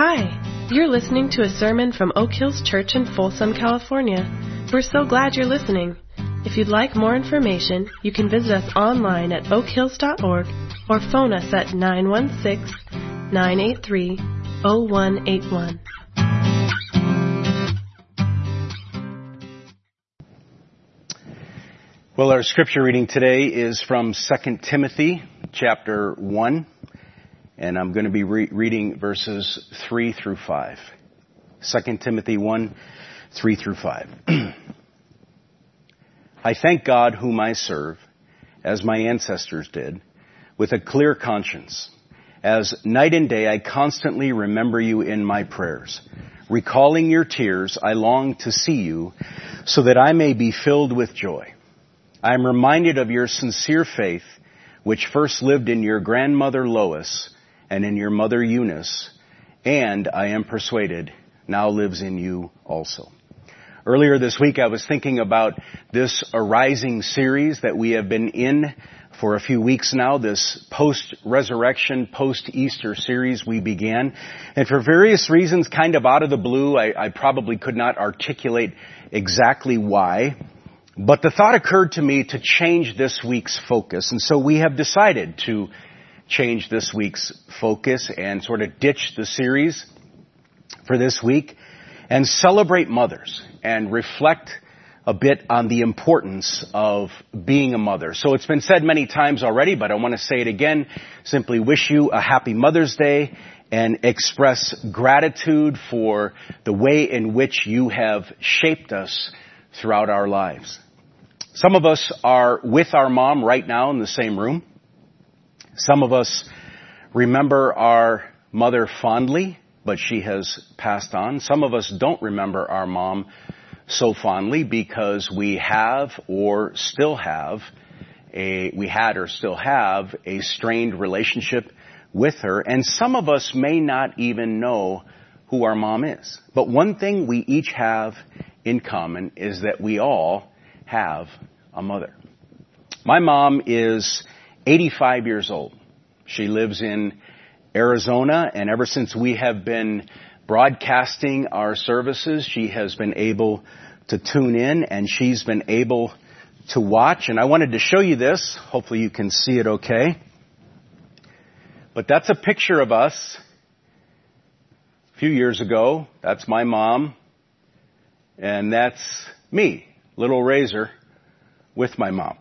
Hi, you're listening to a sermon from Oak Hills Church in Folsom, California. We're so glad you're listening. If you'd like more information, you can visit us online at oakhills.org or phone us at 916 983 0181. Well, our scripture reading today is from 2 Timothy chapter 1, and I'm going to be re- reading verses 3 through 5. 2 Timothy 1, 3 through 5. I thank God whom I serve, as my ancestors did, with a clear conscience. As night and day I constantly remember you in my prayers. Recalling your tears, I long to see you so that I may be filled with joy. I am reminded of your sincere faith, which first lived in your grandmother Lois and in your mother Eunice, and I am persuaded now lives in you also. Earlier this week I was thinking about this arising series that we have been in for a few weeks now, this post-resurrection, post-Easter series we began. And for various reasons, kind of out of the blue, I, I probably could not articulate exactly why. But the thought occurred to me to change this week's focus, and so we have decided to change this week's focus and sort of ditch the series for this week and celebrate mothers and reflect a bit on the importance of being a mother. So it's been said many times already, but I want to say it again. Simply wish you a happy Mother's Day and express gratitude for the way in which you have shaped us throughout our lives. Some of us are with our mom right now in the same room. Some of us remember our mother fondly, but she has passed on. Some of us don't remember our mom so fondly because we have or still have a, we had or still have a strained relationship with her. And some of us may not even know who our mom is. But one thing we each have in common is that we all have a mother. My mom is 85 years old. She lives in Arizona and ever since we have been broadcasting our services, she has been able to tune in and she's been able to watch. And I wanted to show you this. Hopefully you can see it okay. But that's a picture of us a few years ago. That's my mom. And that's me little razor with my mom.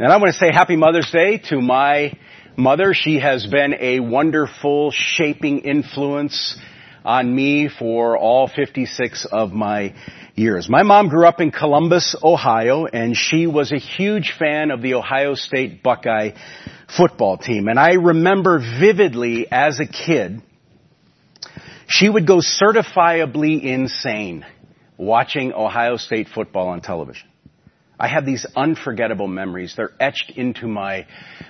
And I want to say happy Mother's Day to my mother. She has been a wonderful shaping influence on me for all 56 of my years. My mom grew up in Columbus, Ohio, and she was a huge fan of the Ohio State Buckeye football team. And I remember vividly as a kid she would go certifiably insane watching Ohio State football on television. I have these unforgettable memories. They're etched into my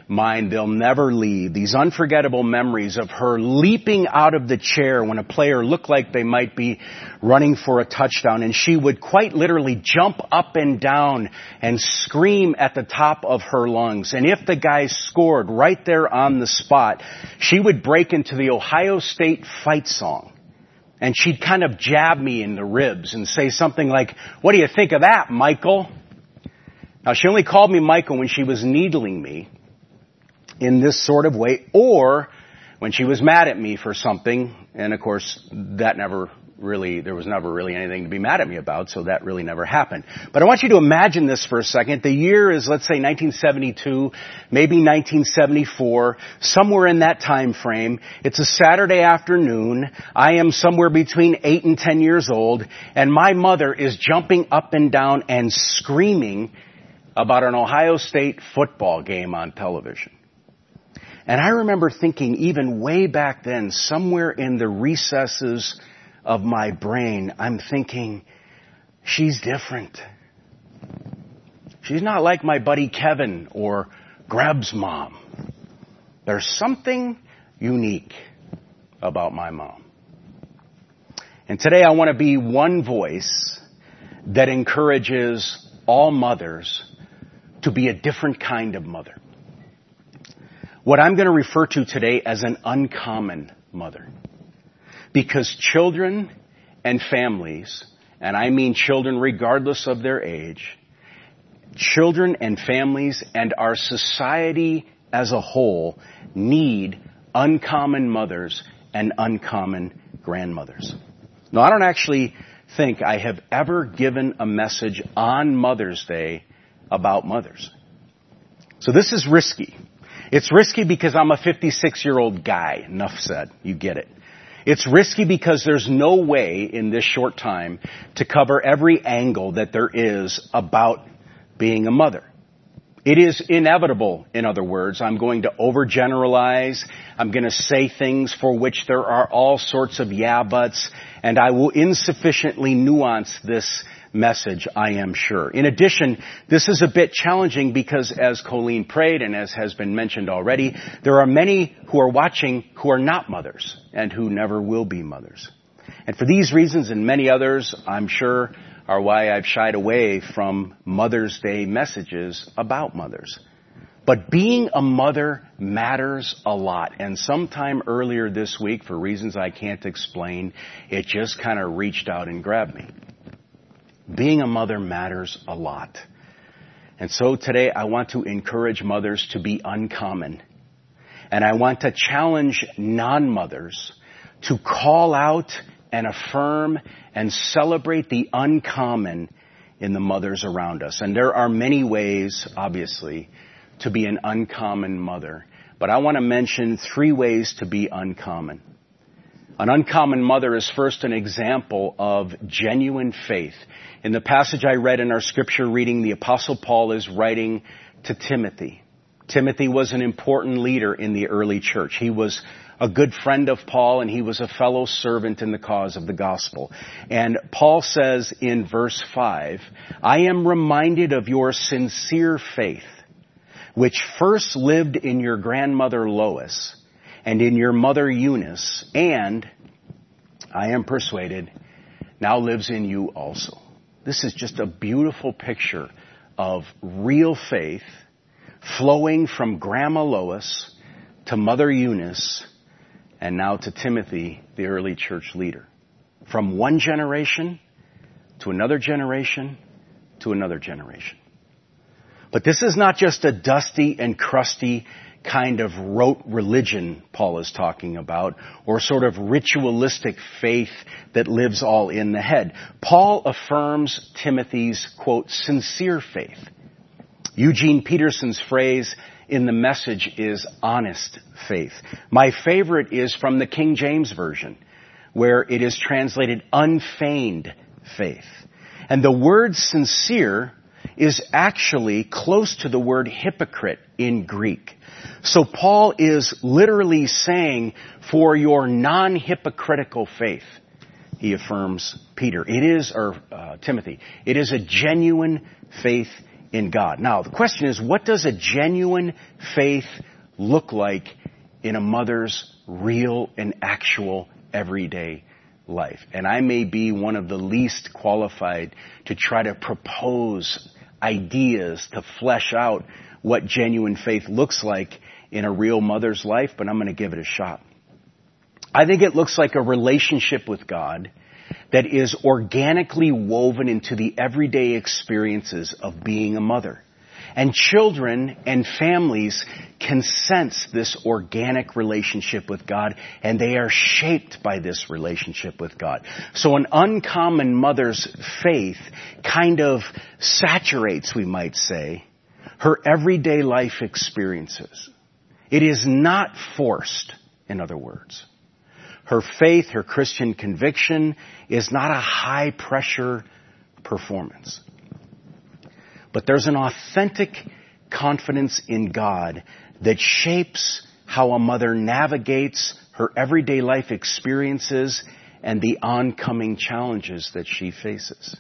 mind. They'll never leave. These unforgettable memories of her leaping out of the chair when a player looked like they might be running for a touchdown and she would quite literally jump up and down and scream at the top of her lungs. And if the guy scored right there on the spot, she would break into the Ohio State fight song. And she'd kind of jab me in the ribs and say something like, what do you think of that, Michael? Now she only called me Michael when she was needling me in this sort of way or when she was mad at me for something and of course that never really, there was never really anything to be mad at me about, so that really never happened. But I want you to imagine this for a second. The year is, let's say, 1972, maybe 1974, somewhere in that time frame. It's a Saturday afternoon. I am somewhere between 8 and 10 years old, and my mother is jumping up and down and screaming about an Ohio State football game on television. And I remember thinking even way back then, somewhere in the recesses of my brain, I'm thinking, she's different. She's not like my buddy Kevin or Greb's mom. There's something unique about my mom. And today I want to be one voice that encourages all mothers to be a different kind of mother. what I'm going to refer to today as an uncommon mother. Because children and families, and I mean children regardless of their age, children and families and our society as a whole need uncommon mothers and uncommon grandmothers. Now, I don't actually think I have ever given a message on Mother's Day about mothers. So this is risky. It's risky because I'm a 56 year old guy. Enough said. You get it. It's risky because there's no way in this short time to cover every angle that there is about being a mother. It is inevitable, in other words. I'm going to overgeneralize. I'm going to say things for which there are all sorts of yeah buts, and I will insufficiently nuance this message, I am sure. In addition, this is a bit challenging because as Colleen prayed and as has been mentioned already, there are many who are watching who are not mothers and who never will be mothers. And for these reasons and many others, I'm sure, are why I've shied away from Mother's Day messages about mothers. But being a mother matters a lot. And sometime earlier this week, for reasons I can't explain, it just kind of reached out and grabbed me. Being a mother matters a lot. And so today I want to encourage mothers to be uncommon. And I want to challenge non-mothers to call out and affirm and celebrate the uncommon in the mothers around us. And there are many ways, obviously, to be an uncommon mother. But I want to mention three ways to be uncommon. An uncommon mother is first an example of genuine faith. In the passage I read in our scripture reading, the apostle Paul is writing to Timothy. Timothy was an important leader in the early church. He was a good friend of Paul and he was a fellow servant in the cause of the gospel. And Paul says in verse 5, I am reminded of your sincere faith, which first lived in your grandmother Lois and in your mother Eunice, and I am persuaded now lives in you also. This is just a beautiful picture of real faith flowing from Grandma Lois to Mother Eunice and now to Timothy, the early church leader. From one generation to another generation to another generation. But this is not just a dusty and crusty kind of rote religion Paul is talking about, or sort of ritualistic faith that lives all in the head. Paul affirms Timothy's, quote, sincere faith. Eugene Peterson's phrase in the message is honest faith. My favorite is from the King James Version, where it is translated unfeigned faith. And the word sincere is actually close to the word hypocrite in Greek. So Paul is literally saying, for your non-hypocritical faith, he affirms Peter. It is, or uh, Timothy, it is a genuine faith in God. Now, the question is, what does a genuine faith look like in a mother's real and actual everyday life? And I may be one of the least qualified to try to propose ideas to flesh out what genuine faith looks like in a real mother's life, but I'm going to give it a shot. I think it looks like a relationship with God that is organically woven into the everyday experiences of being a mother. And children and families can sense this organic relationship with God and they are shaped by this relationship with God. So an uncommon mother's faith kind of saturates, we might say, her everyday life experiences. It is not forced, in other words. Her faith, her Christian conviction is not a high pressure performance. But there's an authentic confidence in God that shapes how a mother navigates her everyday life experiences and the oncoming challenges that she faces.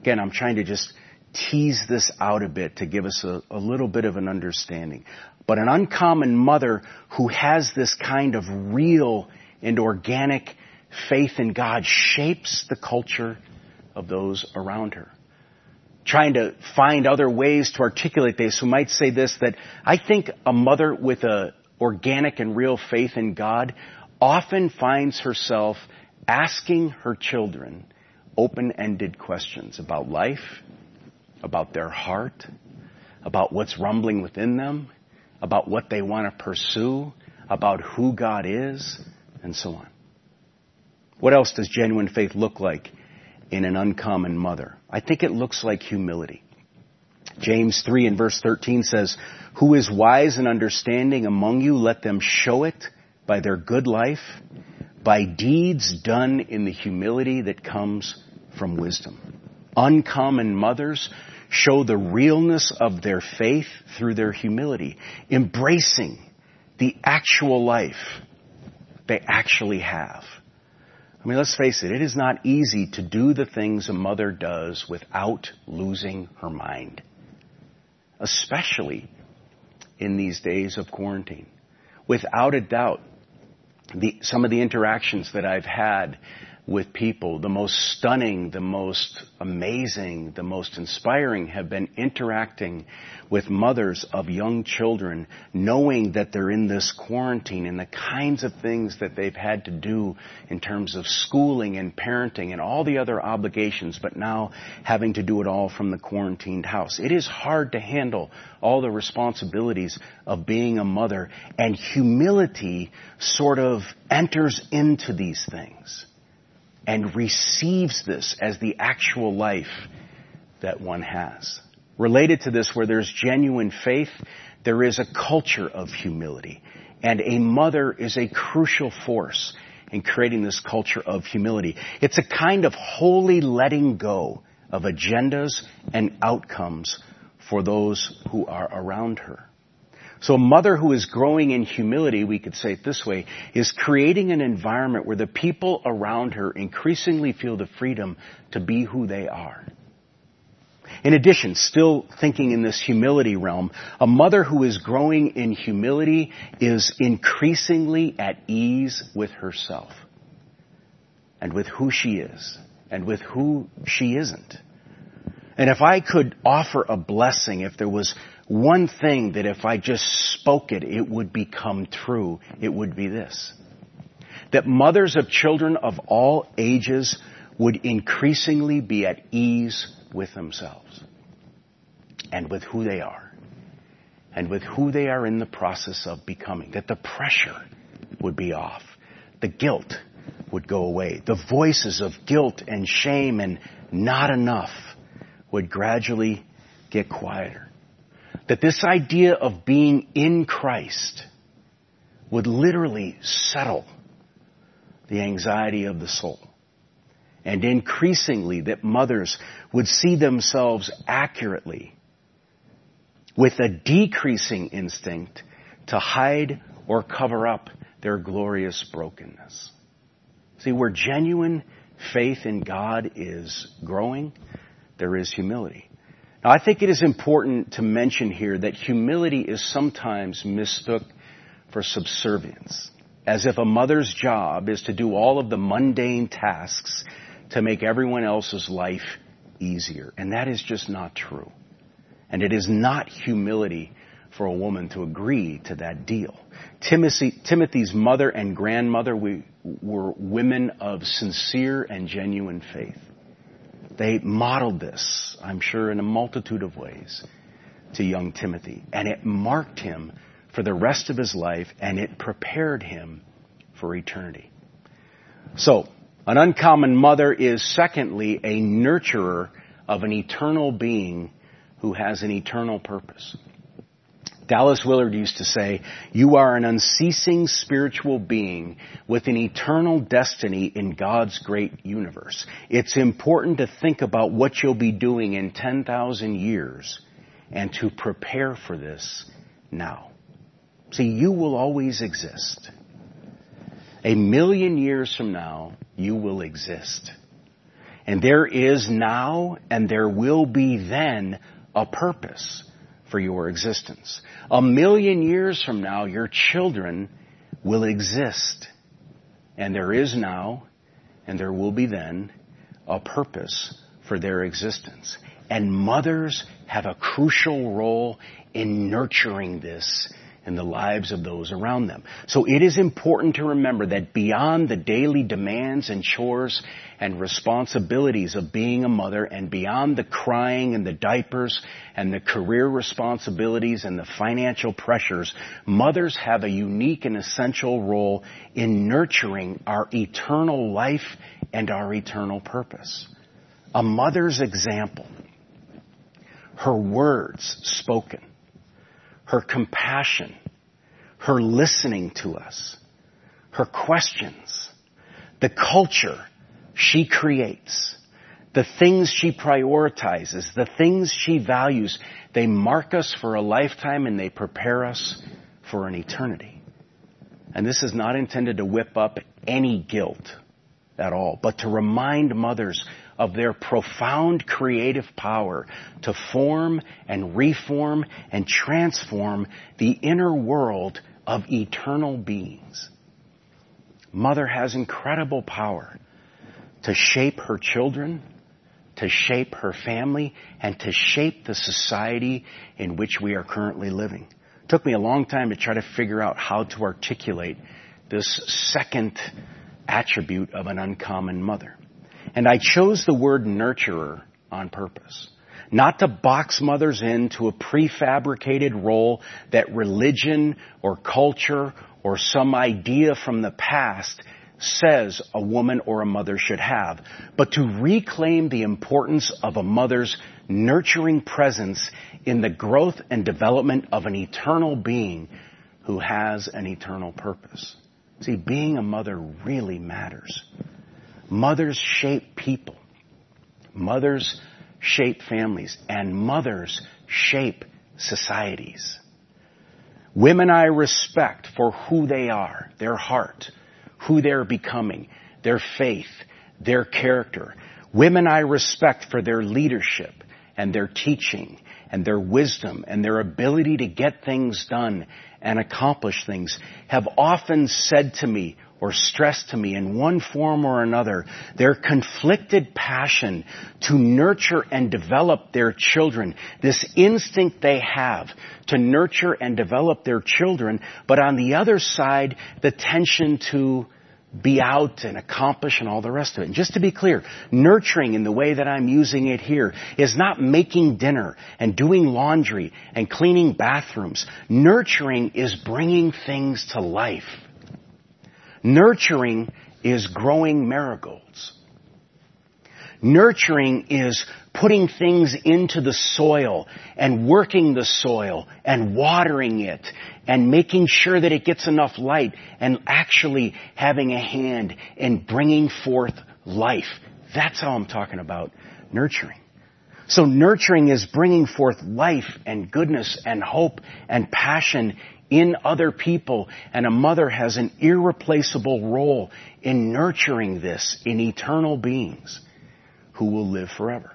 Again, I'm trying to just tease this out a bit to give us a, a, little bit of an understanding. But an uncommon mother who has this kind of real and organic faith in God shapes the culture of those around her. Trying to find other ways to articulate this who might say this that I think a mother with a organic and real faith in God often finds herself asking her children open-ended questions about life, about their heart, about what's rumbling within them, about what they want to pursue, about who God is, and so on. What else does genuine faith look like in an uncommon mother? I think it looks like humility. James 3 and verse 13 says, Who is wise and understanding among you, let them show it by their good life, by deeds done in the humility that comes from wisdom. Uncommon mothers show the realness of their faith through their humility, embracing the actual life they actually have. I mean, let's face it, it is not easy to do the things a mother does without losing her mind. Especially in these days of quarantine. Without a doubt, the, some of the interactions that I've had with people, the most stunning, the most amazing, the most inspiring have been interacting with mothers of young children, knowing that they're in this quarantine and the kinds of things that they've had to do in terms of schooling and parenting and all the other obligations, but now having to do it all from the quarantined house. It is hard to handle all the responsibilities of being a mother and humility sort of enters into these things and receives this as the actual life that one has. Related to this, where there's genuine faith, there is a culture of humility. And a mother is a crucial force in creating this culture of humility. It's a kind of holy letting go of agendas and outcomes for those who are around her. So a mother who is growing in humility, we could say it this way, is creating an environment where the people around her increasingly feel the freedom to be who they are. In addition, still thinking in this humility realm, a mother who is growing in humility is increasingly at ease with herself and with who she is and with who she isn't. And if I could offer a blessing, if there was one thing that if I just spoke it, it would become true, it would be this. That mothers of children of all ages would increasingly be at ease with themselves and with who they are and with who they are in the process of becoming. That the pressure would be off. The guilt would go away. The voices of guilt and shame and not enough would gradually get quieter that this idea of being in Christ would literally settle the anxiety of the soul. And increasingly that mothers would see themselves accurately with a decreasing instinct to hide or cover up their glorious brokenness. See, where genuine faith in God is growing, there is humility. Now, I think it is important to mention here that humility is sometimes mistook for subservience, as if a mother's job is to do all of the mundane tasks to make everyone else's life easier. And that is just not true. And it is not humility for a woman to agree to that deal. Timothy, Timothy's mother and grandmother we, were women of sincere and genuine faith. They modeled this, I'm sure, in a multitude of ways to young Timothy. And it marked him for the rest of his life and it prepared him for eternity. So, an uncommon mother is secondly a nurturer of an eternal being who has an eternal purpose. Dallas Willard used to say, you are an unceasing spiritual being with an eternal destiny in God's great universe. It's important to think about what you'll be doing in 10,000 years and to prepare for this now. See, you will always exist. A million years from now, you will exist. And there is now and there will be then a purpose for your existence. A million years from now, your children will exist. And there is now, and there will be then, a purpose for their existence. And mothers have a crucial role in nurturing this in the lives of those around them. So it is important to remember that beyond the daily demands and chores and responsibilities of being a mother and beyond the crying and the diapers and the career responsibilities and the financial pressures, mothers have a unique and essential role in nurturing our eternal life and our eternal purpose. A mother's example, her words spoken, her compassion, her listening to us, her questions, the culture she creates, the things she prioritizes, the things she values, they mark us for a lifetime and they prepare us for an eternity. And this is not intended to whip up any guilt at all, but to remind mothers of their profound creative power to form and reform and transform the inner world of eternal beings. Mother has incredible power to shape her children, to shape her family, and to shape the society in which we are currently living. It took me a long time to try to figure out how to articulate this second attribute of an uncommon mother. And I chose the word nurturer on purpose. Not to box mothers into a prefabricated role that religion or culture or some idea from the past says a woman or a mother should have, but to reclaim the importance of a mother's nurturing presence in the growth and development of an eternal being who has an eternal purpose. See, being a mother really matters. Mothers shape people. Mothers shape families. And mothers shape societies. Women I respect for who they are, their heart, who they're becoming, their faith, their character. Women I respect for their leadership and their teaching and their wisdom and their ability to get things done and accomplish things have often said to me, or stress to me in one form or another their conflicted passion to nurture and develop their children, this instinct they have to nurture and develop their children, but on the other side, the tension to be out and accomplish and all the rest of it. And just to be clear, nurturing in the way that I'm using it here is not making dinner and doing laundry and cleaning bathrooms. Nurturing is bringing things to life. Nurturing is growing marigolds. Nurturing is putting things into the soil and working the soil and watering it and making sure that it gets enough light and actually having a hand in bringing forth life. That's how I'm talking about nurturing. So nurturing is bringing forth life and goodness and hope and passion in other people, and a mother has an irreplaceable role in nurturing this in eternal beings who will live forever.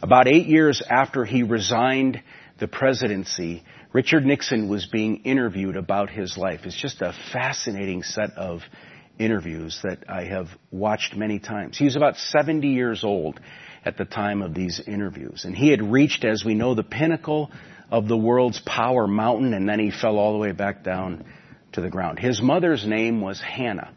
About eight years after he resigned the presidency, Richard Nixon was being interviewed about his life. It's just a fascinating set of interviews that I have watched many times. He was about 70 years old at the time of these interviews, and he had reached, as we know, the pinnacle of the world's power mountain, and then he fell all the way back down to the ground. His mother's name was Hannah.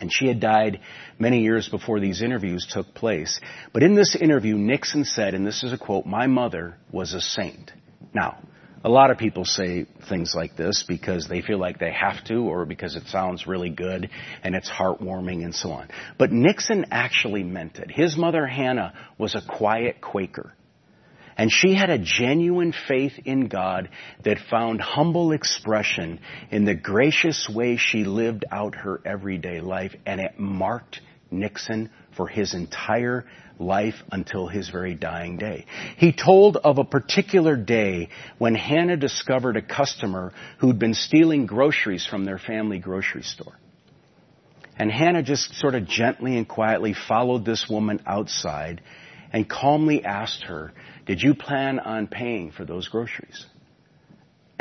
And she had died many years before these interviews took place. But in this interview, Nixon said, and this is a quote, my mother was a saint. Now, a lot of people say things like this because they feel like they have to or because it sounds really good and it's heartwarming and so on. But Nixon actually meant it. His mother, Hannah, was a quiet Quaker. And she had a genuine faith in God that found humble expression in the gracious way she lived out her everyday life, and it marked Nixon for his entire life until his very dying day. He told of a particular day when Hannah discovered a customer who'd been stealing groceries from their family grocery store. And Hannah just sort of gently and quietly followed this woman outside and calmly asked her, did you plan on paying for those groceries?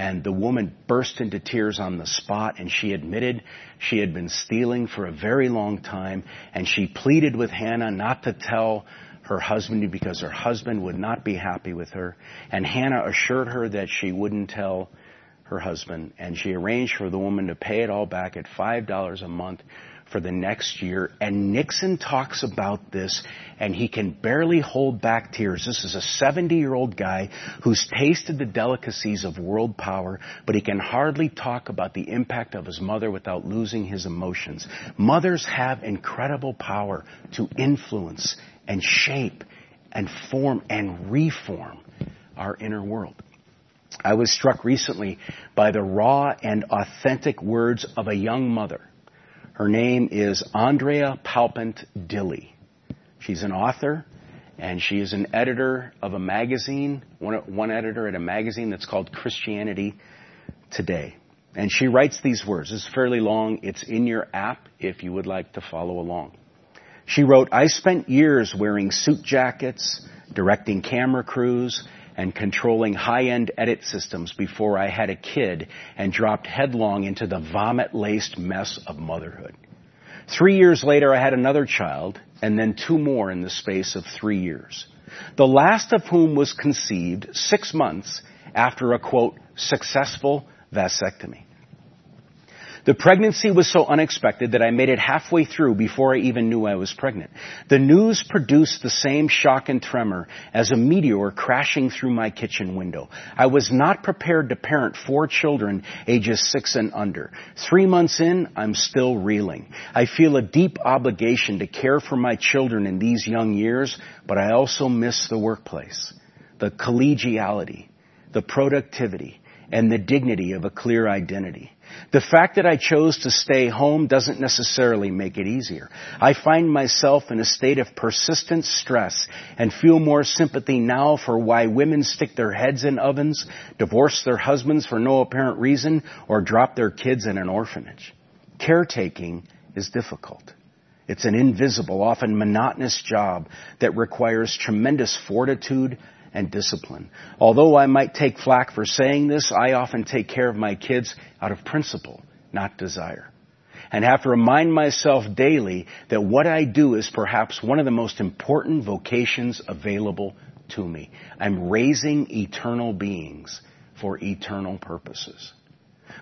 And the woman burst into tears on the spot and she admitted she had been stealing for a very long time and she pleaded with Hannah not to tell her husband because her husband would not be happy with her. And Hannah assured her that she wouldn't tell her husband. And she arranged for the woman to pay it all back at $5 a month for the next year. And Nixon talks about this and he can barely hold back tears. This is a 70 year old guy who's tasted the delicacies of world power, but he can hardly talk about the impact of his mother without losing his emotions. Mothers have incredible power to influence and shape and form and reform our inner world. I was struck recently by the raw and authentic words of a young mother her name is Andrea Palpant Dilley. She's an author and she is an editor of a magazine, one, one editor at a magazine that's called Christianity Today. And she writes these words. It's fairly long. It's in your app if you would like to follow along. She wrote, I spent years wearing suit jackets, directing camera crews, and controlling high-end edit systems before I had a kid and dropped headlong into the vomit-laced mess of motherhood. Three years later, I had another child and then two more in the space of three years. The last of whom was conceived six months after a quote, successful vasectomy. The pregnancy was so unexpected that I made it halfway through before I even knew I was pregnant. The news produced the same shock and tremor as a meteor crashing through my kitchen window. I was not prepared to parent four children ages six and under. Three months in, I'm still reeling. I feel a deep obligation to care for my children in these young years, but I also miss the workplace, the collegiality, the productivity, and the dignity of a clear identity. The fact that I chose to stay home doesn't necessarily make it easier. I find myself in a state of persistent stress and feel more sympathy now for why women stick their heads in ovens, divorce their husbands for no apparent reason, or drop their kids in an orphanage. Caretaking is difficult. It's an invisible, often monotonous job that requires tremendous fortitude and discipline. Although I might take flack for saying this, I often take care of my kids out of principle, not desire. And have to remind myself daily that what I do is perhaps one of the most important vocations available to me. I'm raising eternal beings for eternal purposes.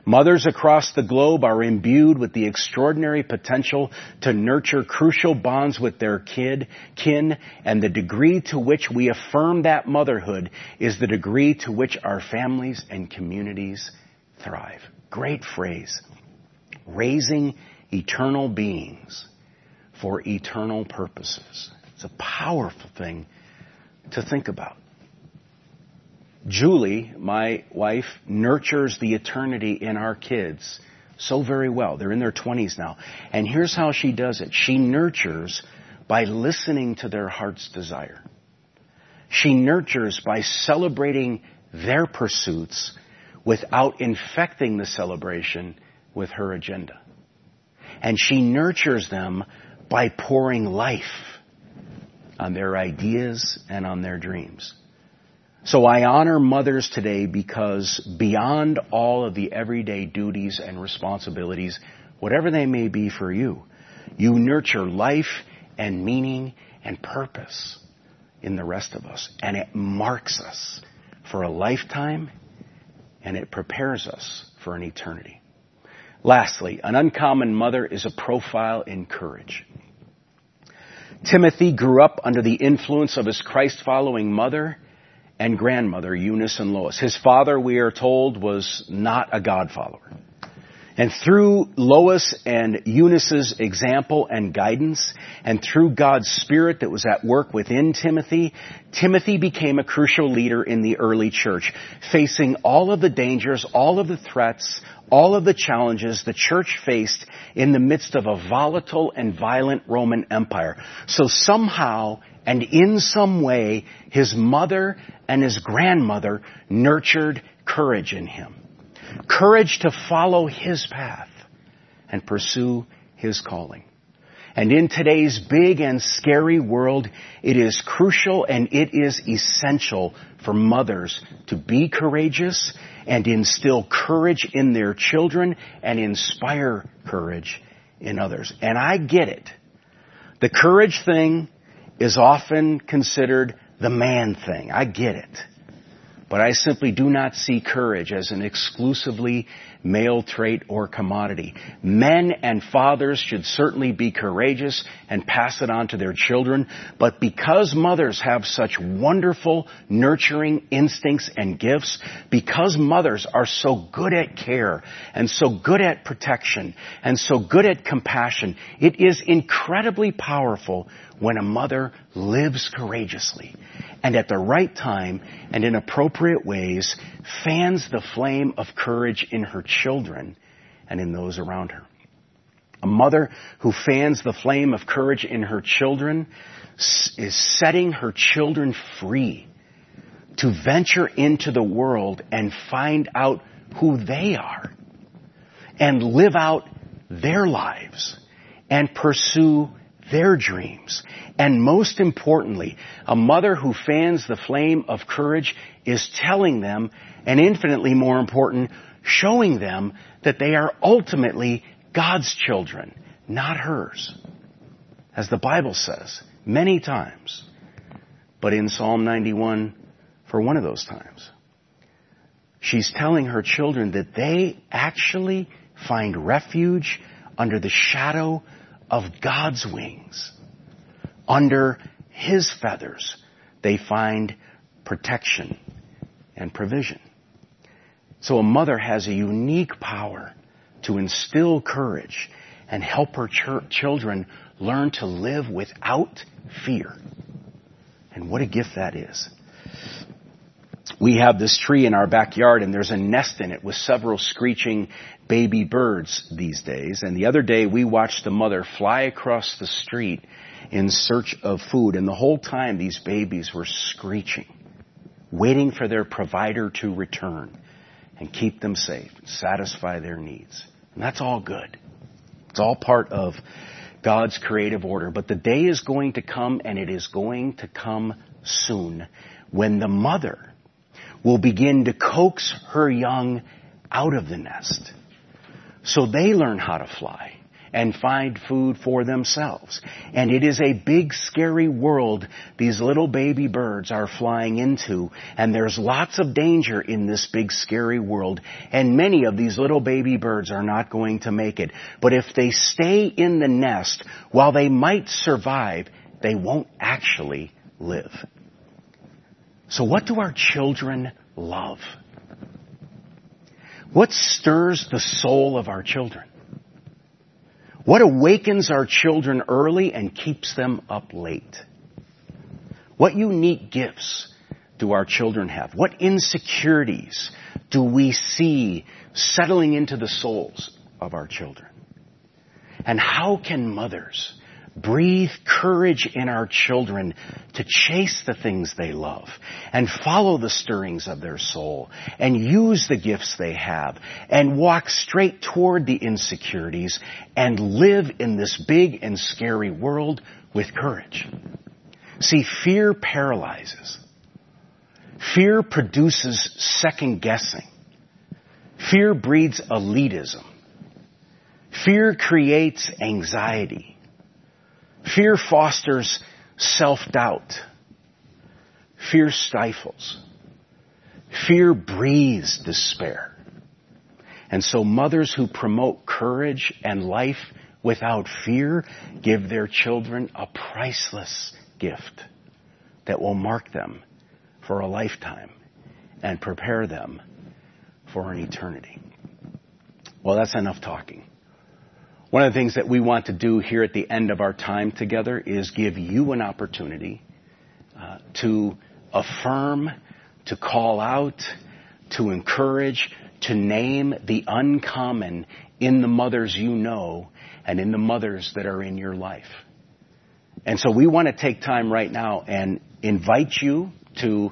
Mothers across the globe are imbued with the extraordinary potential to nurture crucial bonds with their kid, kin, and the degree to which we affirm that motherhood is the degree to which our families and communities thrive. Great phrase. Raising eternal beings for eternal purposes. It's a powerful thing to think about. Julie, my wife, nurtures the eternity in our kids so very well. They're in their 20s now. And here's how she does it. She nurtures by listening to their heart's desire. She nurtures by celebrating their pursuits without infecting the celebration with her agenda. And she nurtures them by pouring life on their ideas and on their dreams. So I honor mothers today because beyond all of the everyday duties and responsibilities, whatever they may be for you, you nurture life and meaning and purpose in the rest of us. And it marks us for a lifetime and it prepares us for an eternity. Lastly, an uncommon mother is a profile in courage. Timothy grew up under the influence of his Christ following mother and grandmother, Eunice and Lois. His father, we are told, was not a God follower. And through Lois and Eunice's example and guidance, and through God's Spirit that was at work within Timothy, Timothy became a crucial leader in the early church, facing all of the dangers, all of the threats, all of the challenges the church faced in the midst of a volatile and violent Roman Empire. So somehow and in some way, his mother and his grandmother nurtured courage in him. Courage to follow his path and pursue his calling. And in today's big and scary world, it is crucial and it is essential for mothers to be courageous and instill courage in their children and inspire courage in others. And I get it. The courage thing is often considered the man thing. I get it. But I simply do not see courage as an exclusively male trait or commodity. Men and fathers should certainly be courageous and pass it on to their children, but because mothers have such wonderful nurturing instincts and gifts, because mothers are so good at care and so good at protection and so good at compassion, it is incredibly powerful when a mother lives courageously and at the right time and in appropriate ways fans the flame of courage in her children and in those around her. A mother who fans the flame of courage in her children is setting her children free to venture into the world and find out who they are and live out their lives and pursue their dreams. And most importantly, a mother who fans the flame of courage is telling them, and infinitely more important, showing them that they are ultimately God's children, not hers. As the Bible says many times, but in Psalm 91, for one of those times, she's telling her children that they actually find refuge under the shadow of God's wings. Under His feathers, they find protection and provision. So a mother has a unique power to instill courage and help her ch- children learn to live without fear. And what a gift that is. We have this tree in our backyard and there's a nest in it with several screeching baby birds these days. And the other day we watched the mother fly across the street in search of food. And the whole time these babies were screeching, waiting for their provider to return and keep them safe, satisfy their needs. And that's all good. It's all part of God's creative order. But the day is going to come and it is going to come soon when the mother will begin to coax her young out of the nest so they learn how to fly and find food for themselves. And it is a big scary world these little baby birds are flying into and there's lots of danger in this big scary world and many of these little baby birds are not going to make it. But if they stay in the nest, while they might survive, they won't actually live. So what do our children love? What stirs the soul of our children? What awakens our children early and keeps them up late? What unique gifts do our children have? What insecurities do we see settling into the souls of our children? And how can mothers breathe courage in our children to chase the things they love and follow the stirrings of their soul and use the gifts they have and walk straight toward the insecurities and live in this big and scary world with courage. See, fear paralyzes. Fear produces second guessing. Fear breeds elitism. Fear creates anxiety. Fear fosters self-doubt. Fear stifles. Fear breathes despair. And so mothers who promote courage and life without fear give their children a priceless gift that will mark them for a lifetime and prepare them for an eternity. Well, that's enough talking. One of the things that we want to do here at the end of our time together is give you an opportunity uh, to affirm, to call out, to encourage, to name the uncommon in the mothers you know and in the mothers that are in your life. And so we want to take time right now and invite you to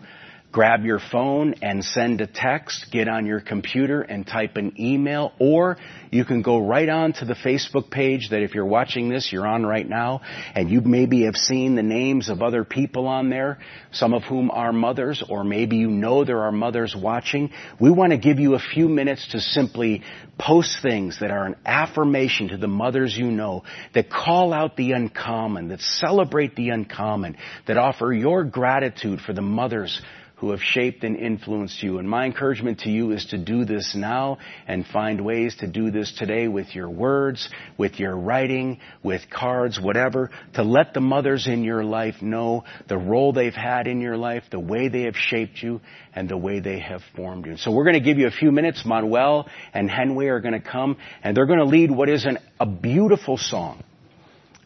grab your phone and send a text, get on your computer and type an email, or you can go right on to the Facebook page that if you're watching this, you're on right now, and you maybe have seen the names of other people on there, some of whom are mothers, or maybe you know there are mothers watching. We want to give you a few minutes to simply post things that are an affirmation to the mothers you know, that call out the uncommon, that celebrate the uncommon, that offer your gratitude for the mothers who have shaped and influenced you. And my encouragement to you is to do this now and find ways to do this today with your words, with your writing, with cards, whatever, to let the mothers in your life know the role they've had in your life, the way they have shaped you, and the way they have formed you. So we're going to give you a few minutes. Manuel and Henway are going to come and they're going to lead what is an, a beautiful song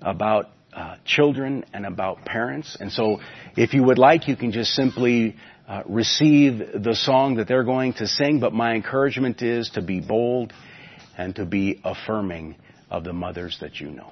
about uh, children and about parents. And so if you would like, you can just simply uh, receive the song that they're going to sing, but my encouragement is to be bold and to be affirming of the mothers that you know.